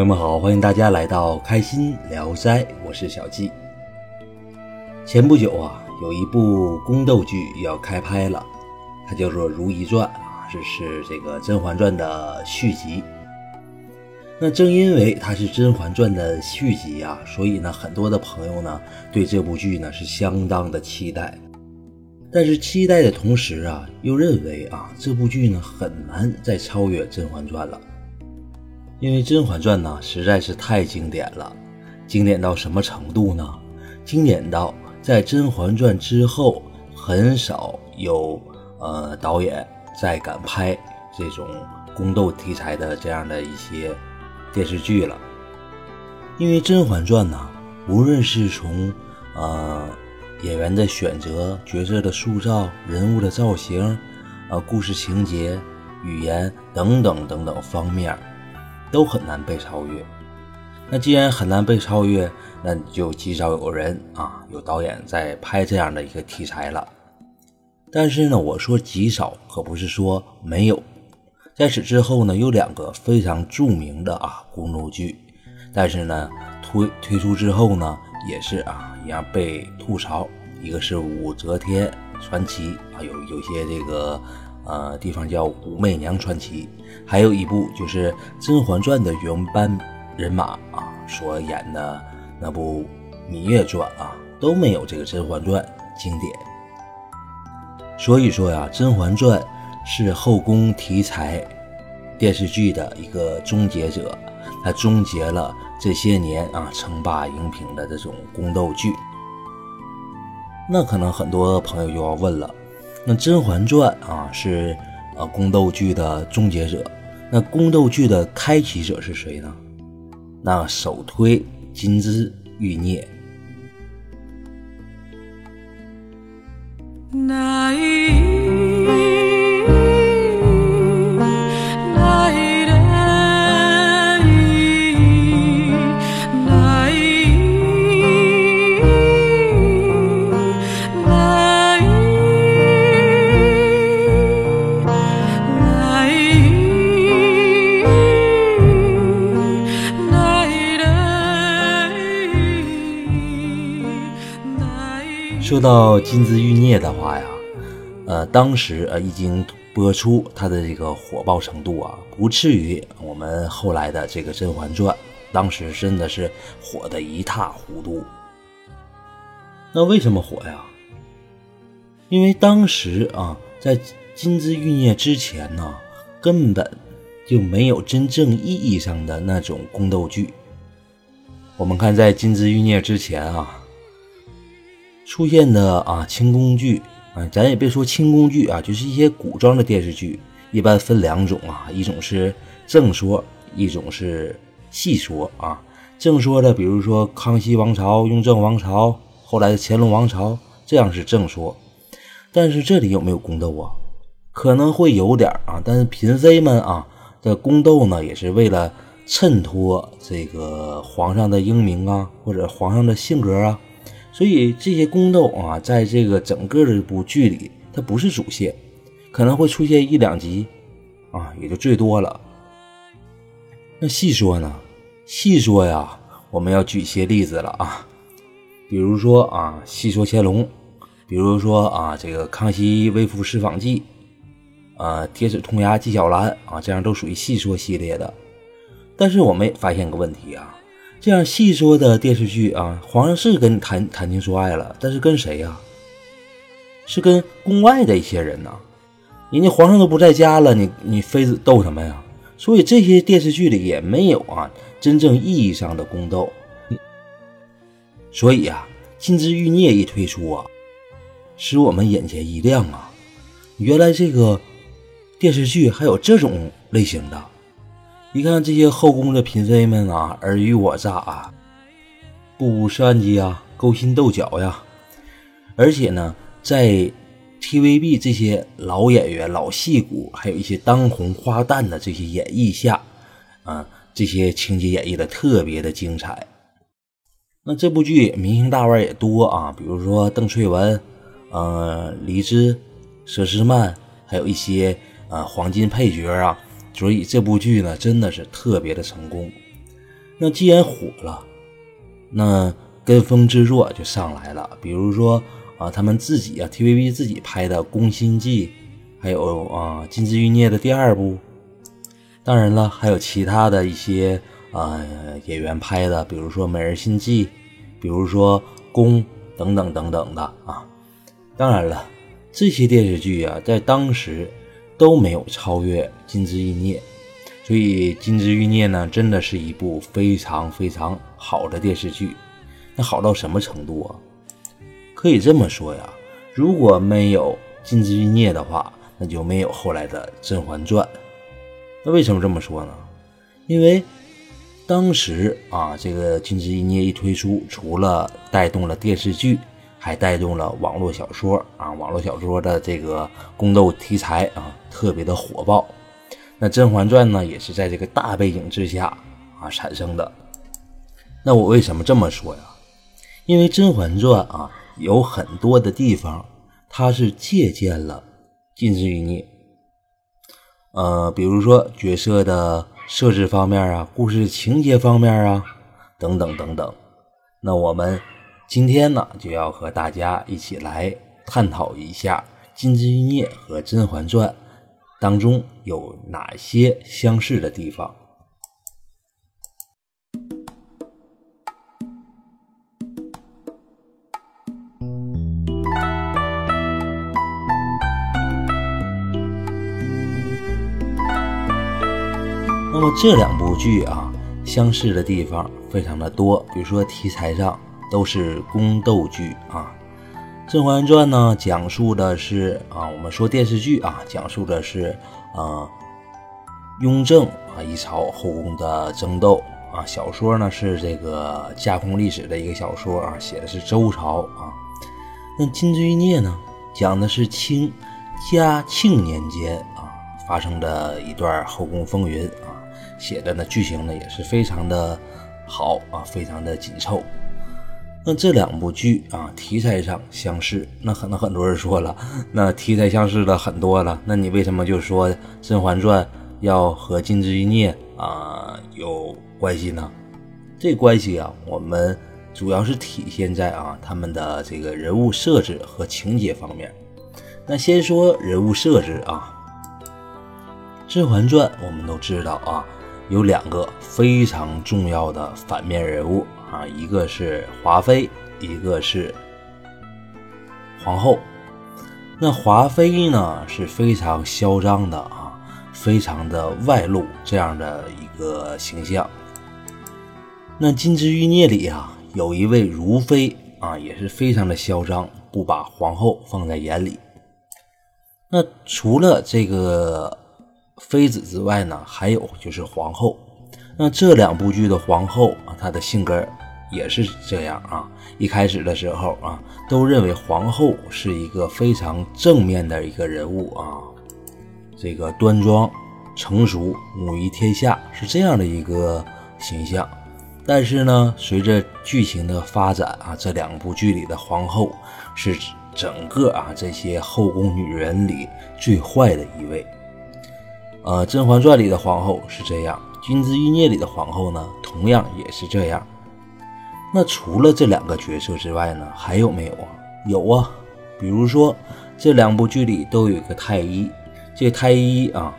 朋友们好，欢迎大家来到开心聊斋，我是小季。前不久啊，有一部宫斗剧要开拍了，它叫做《如懿传》啊，这是这个《甄嬛传》的续集。那正因为它是《甄嬛传》的续集啊，所以呢，很多的朋友呢对这部剧呢是相当的期待。但是期待的同时啊，又认为啊，这部剧呢很难再超越《甄嬛传》了。因为《甄嬛传》呢实在是太经典了，经典到什么程度呢？经典到在《甄嬛传》之后，很少有呃导演再敢拍这种宫斗题材的这样的一些。电视剧了，因为《甄嬛传》呢，无论是从呃演员的选择、角色的塑造、人物的造型、呃故事情节、语言等等等等方面，都很难被超越。那既然很难被超越，那你就极少有人啊，有导演在拍这样的一个题材了。但是呢，我说极少，可不是说没有。在此之后呢，有两个非常著名的啊宫斗剧，但是呢推推出之后呢，也是啊一样被吐槽。一个是《武则天传奇》啊，有有些这个呃地方叫《武媚娘传奇》，还有一部就是《甄嬛传》的原班人马啊所演的那部《芈月传》啊，都没有这个《甄嬛传》经典。所以说呀，《甄嬛传》。是后宫题材电视剧的一个终结者，它终结了这些年啊称霸荧屏的这种宫斗剧。那可能很多朋友就要问了，那《甄嬛传》啊是呃宫斗剧的终结者，那宫斗剧的开启者是谁呢？那首推金枝玉孽。那说到《金枝玉孽》的话呀，呃，当时呃一经播出，它的这个火爆程度啊，不次于我们后来的这个《甄嬛传》，当时真的是火的一塌糊涂。那为什么火呀？因为当时啊，在《金枝玉孽》之前呢，根本就没有真正意义上的那种宫斗剧。我们看，在《金枝玉孽》之前啊。出现的啊清宫剧啊，咱也别说清宫剧啊，就是一些古装的电视剧，一般分两种啊，一种是正说，一种是戏说啊。正说的，比如说康熙王朝、雍正王朝，后来的乾隆王朝，这样是正说。但是这里有没有宫斗啊？可能会有点啊，但是嫔妃们啊的宫斗呢，也是为了衬托这个皇上的英明啊，或者皇上的性格啊。所以这些宫斗啊，在这个整个的一部剧里，它不是主线，可能会出现一两集，啊，也就最多了。那细说呢？细说呀，我们要举一些例子了啊，比如说啊，细说乾隆，比如说啊，这个康熙微服私访记，啊，铁齿铜牙纪晓岚啊，这样都属于细说系列的。但是我们发现个问题啊。这样细说的电视剧啊，皇上是跟你谈谈情说爱了，但是跟谁呀？是跟宫外的一些人呐。人家皇上都不在家了，你你妃子斗什么呀？所以这些电视剧里也没有啊真正意义上的宫斗。所以啊，《金枝玉孽》一推出啊，使我们眼前一亮啊，原来这个电视剧还有这种类型的。一看这些后宫的嫔妃们啊，尔虞我诈啊，步步算计啊，勾心斗角呀。而且呢，在 TVB 这些老演员、老戏骨，还有一些当红花旦的这些演绎下，啊，这些情节演绎的特别的精彩。那这部剧明星大腕也多啊，比如说邓萃雯、呃黎姿、佘诗曼，还有一些呃黄金配角啊。所以这部剧呢，真的是特别的成功。那既然火了，那跟风之作就上来了。比如说啊，他们自己啊，TVB 自己拍的《宫心计》，还有啊《金枝欲孽》的第二部。当然了，还有其他的一些啊演员拍的，比如说《美人心计》，比如说《宫》等等等等的啊。当然了，这些电视剧啊，在当时都没有超越《金枝欲孽》。所以《金枝欲孽》呢，真的是一部非常非常好的电视剧。那好到什么程度啊？可以这么说呀，如果没有《金枝欲孽》的话，那就没有后来的《甄嬛传》。那为什么这么说呢？因为当时啊，这个《金枝欲孽》一推出，除了带动了电视剧，还带动了网络小说啊，网络小说的这个宫斗题材啊，特别的火爆。那《甄嬛传》呢，也是在这个大背景之下啊产生的。那我为什么这么说呀？因为《甄嬛传》啊有很多的地方，它是借鉴了《金枝欲孽》。呃，比如说角色的设置方面啊，故事情节方面啊，等等等等。那我们今天呢，就要和大家一起来探讨一下《金枝欲孽》和《甄嬛传》。当中有哪些相似的地方？那么这两部剧啊，相似的地方非常的多，比如说题材上都是宫斗剧啊。《甄嬛传》呢，讲述的是啊，我们说电视剧啊，讲述的是啊，雍正啊一朝后宫的争斗啊。小说呢是这个架空历史的一个小说啊，写的是周朝啊。那《金枝欲孽》呢，讲的是清嘉庆年间啊发生的一段后宫风云啊，写的呢剧情呢也是非常的好啊，非常的紧凑。那这两部剧啊，题材上相似，那可能很多人说了，那题材相似的很多了，那你为什么就说《甄嬛传》要和《金枝欲孽》啊有关系呢？这关系啊，我们主要是体现在啊他们的这个人物设置和情节方面。那先说人物设置啊，《甄嬛传》我们都知道啊，有两个非常重要的反面人物。啊，一个是华妃，一个是皇后。那华妃呢是非常嚣张的啊，非常的外露这样的一个形象。那《金枝欲孽》里啊，有一位如妃啊，也是非常的嚣张，不把皇后放在眼里。那除了这个妃子之外呢，还有就是皇后。那这两部剧的皇后啊，她的性格。也是这样啊！一开始的时候啊，都认为皇后是一个非常正面的一个人物啊，这个端庄、成熟、母仪天下是这样的一个形象。但是呢，随着剧情的发展啊，这两部剧里的皇后是整个啊这些后宫女人里最坏的一位。呃，《甄嬛传》里的皇后是这样，《金枝欲孽》里的皇后呢，同样也是这样。那除了这两个角色之外呢，还有没有啊？有啊，比如说这两部剧里都有一个太医，这个太医啊，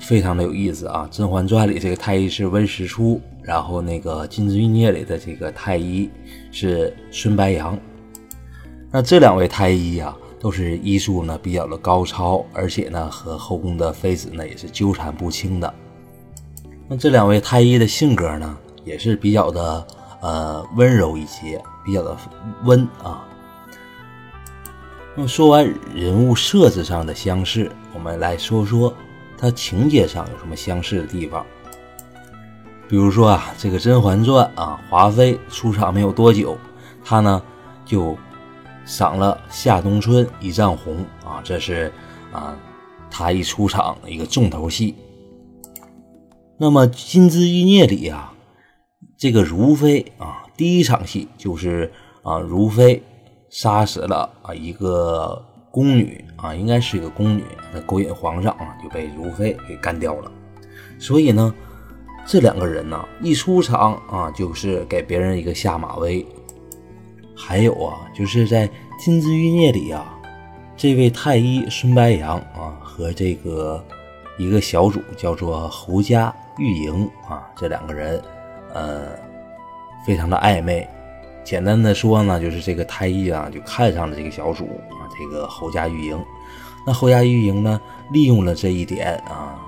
非常的有意思啊。《甄嬛传》里这个太医是温实初，然后那个《金枝欲孽》里的这个太医是孙白杨。那这两位太医啊，都是医术呢比较的高超，而且呢和后宫的妃子呢也是纠缠不清的。那这两位太医的性格呢，也是比较的。呃，温柔一些，比较的温啊。那么说完人物设置上的相似，我们来说说它情节上有什么相似的地方。比如说啊，这个《甄嬛传》啊，华妃出场没有多久，她呢就赏了夏冬春一丈红啊，这是啊她一出场的一个重头戏。那么《金枝欲孽》里啊。这个如妃啊，第一场戏就是啊，如妃杀死了啊一个宫女啊，应该是一个宫女，她勾引皇上啊，就被如妃给干掉了。所以呢，这两个人呢，一出场啊，就是给别人一个下马威。还有啊，就是在《金枝玉孽》里啊，这位太医孙白杨啊，和这个一个小主叫做侯家玉莹啊，这两个人，呃，非常的暧昧。简单的说呢，就是这个太医啊，就看上了这个小主啊，这个侯家玉莹。那侯家玉莹呢，利用了这一点啊，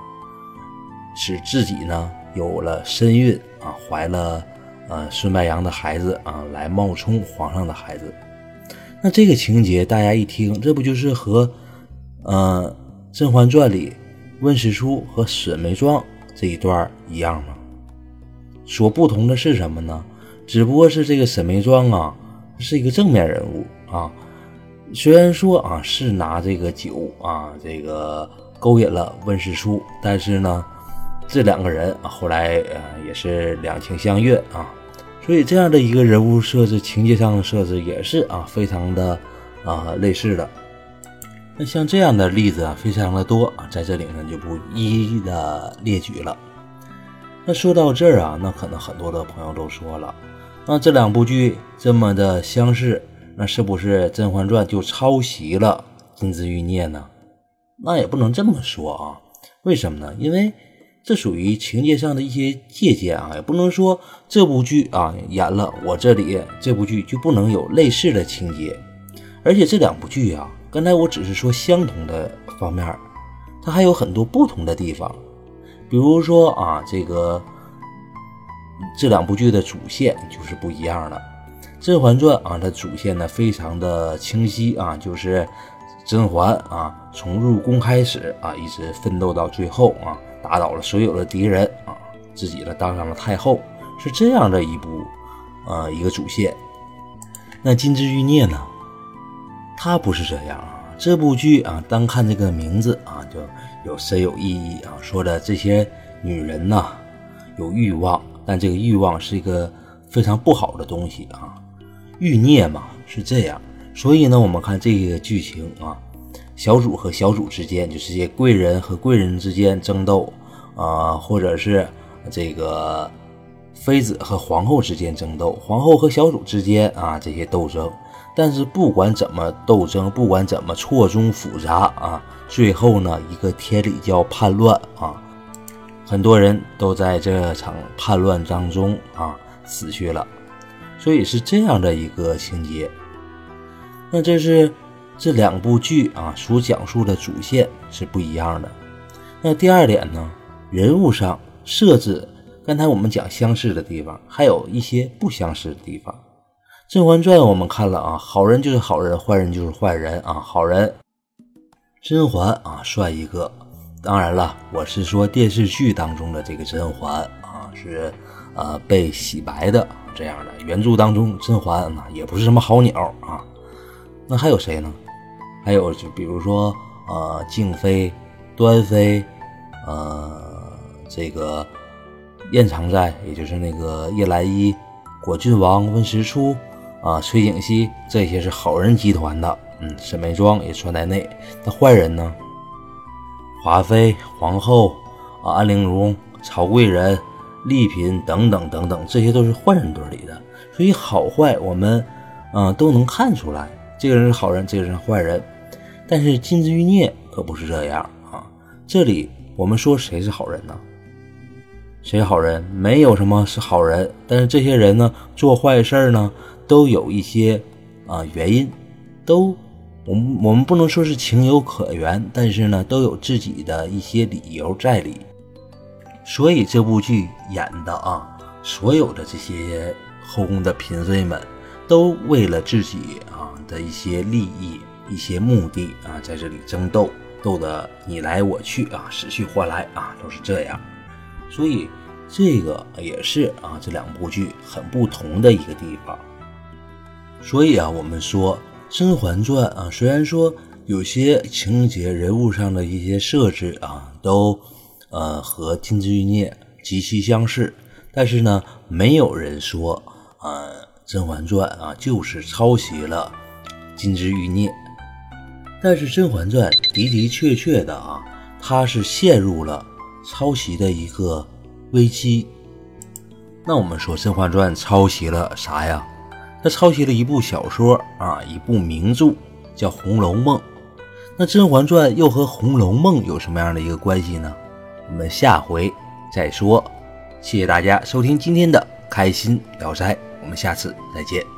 使自己呢有了身孕啊，怀了呃孙白杨的孩子啊，来冒充皇上的孩子。那这个情节大家一听，这不就是和呃《甄嬛传》里温实初和沈眉庄这一段一样吗？所不同的是什么呢？只不过是这个沈眉庄啊，是一个正面人物啊。虽然说啊是拿这个酒啊这个勾引了温实初，但是呢，这两个人后来呃也是两情相悦啊。所以这样的一个人物设置，情节上的设置也是啊非常的啊类似的。那像这样的例子啊非常的多啊，在这里呢就不一一的列举了。那说到这儿啊，那可能很多的朋友都说了。那这两部剧这么的相似，那是不是《甄嬛传》就抄袭了《金枝欲孽》呢？那也不能这么说啊。为什么呢？因为这属于情节上的一些借鉴啊，也不能说这部剧啊演了，我这里这部剧就不能有类似的情节。而且这两部剧啊，刚才我只是说相同的方面，它还有很多不同的地方。比如说啊，这个。这两部剧的主线就是不一样的，《甄嬛传》啊，它主线呢非常的清晰啊，就是甄嬛啊从入宫开始啊，一直奋斗到最后啊，打倒了所有的敌人啊，自己呢当上了太后，是这样的一部呃一个主线。那《金枝玉孽》呢，它不是这样啊。这部剧啊，单看这个名字啊，就有深有意义啊，说的这些女人呐有欲望。但这个欲望是一个非常不好的东西啊，欲孽嘛是这样，所以呢，我们看这个剧情啊，小主和小主之间，就是些贵人和贵人之间争斗啊，或者是这个妃子和皇后之间争斗，皇后和小主之间啊这些斗争，但是不管怎么斗争，不管怎么错综复杂啊，最后呢，一个天理教叛乱啊。很多人都在这场叛乱当中啊死去了，所以是这样的一个情节。那这是这两部剧啊所讲述的主线是不一样的。那第二点呢，人物上设置，刚才我们讲相似的地方，还有一些不相似的地方。《甄嬛传》我们看了啊，好人就是好人，坏人就是坏人啊。好人甄嬛啊算一个。当然了，我是说电视剧当中的这个甄嬛啊，是呃被洗白的这样的。原著当中甄嬛呢也不是什么好鸟啊。那还有谁呢？还有就比如说呃静妃、端妃，呃这个燕常在，也就是那个叶澜依、果郡王温实初啊、崔景熙，这些是好人集团的。嗯，沈眉庄也算在内。那坏人呢？华妃、皇后啊，安陵容、曹贵人、丽嫔等等等等，这些都是坏人堆里的，所以好坏我们啊都能看出来，这个人是好人，这个人是坏人。但是金枝玉孽可不是这样啊，这里我们说谁是好人呢？谁好人？没有什么是好人，但是这些人呢做坏事呢都有一些啊原因，都。我们我们不能说是情有可原，但是呢，都有自己的一些理由在里。所以这部剧演的啊，所有的这些后宫的嫔妃们，都为了自己啊的一些利益、一些目的啊，在这里争斗，斗得你来我去啊，死去活来啊，都是这样。所以这个也是啊，这两部剧很不同的一个地方。所以啊，我们说。《甄嬛传》啊，虽然说有些情节、人物上的一些设置啊，都呃和《金枝欲孽》极其相似，但是呢，没有人说呃《甄嬛传》啊就是抄袭了《金枝欲孽》。但是《甄嬛传》的的确确的啊，它是陷入了抄袭的一个危机。那我们说《甄嬛传》抄袭了啥呀？他抄袭了一部小说啊，一部名著叫《红楼梦》。那《甄嬛传》又和《红楼梦》有什么样的一个关系呢？我们下回再说。谢谢大家收听今天的开心聊斋，我们下次再见。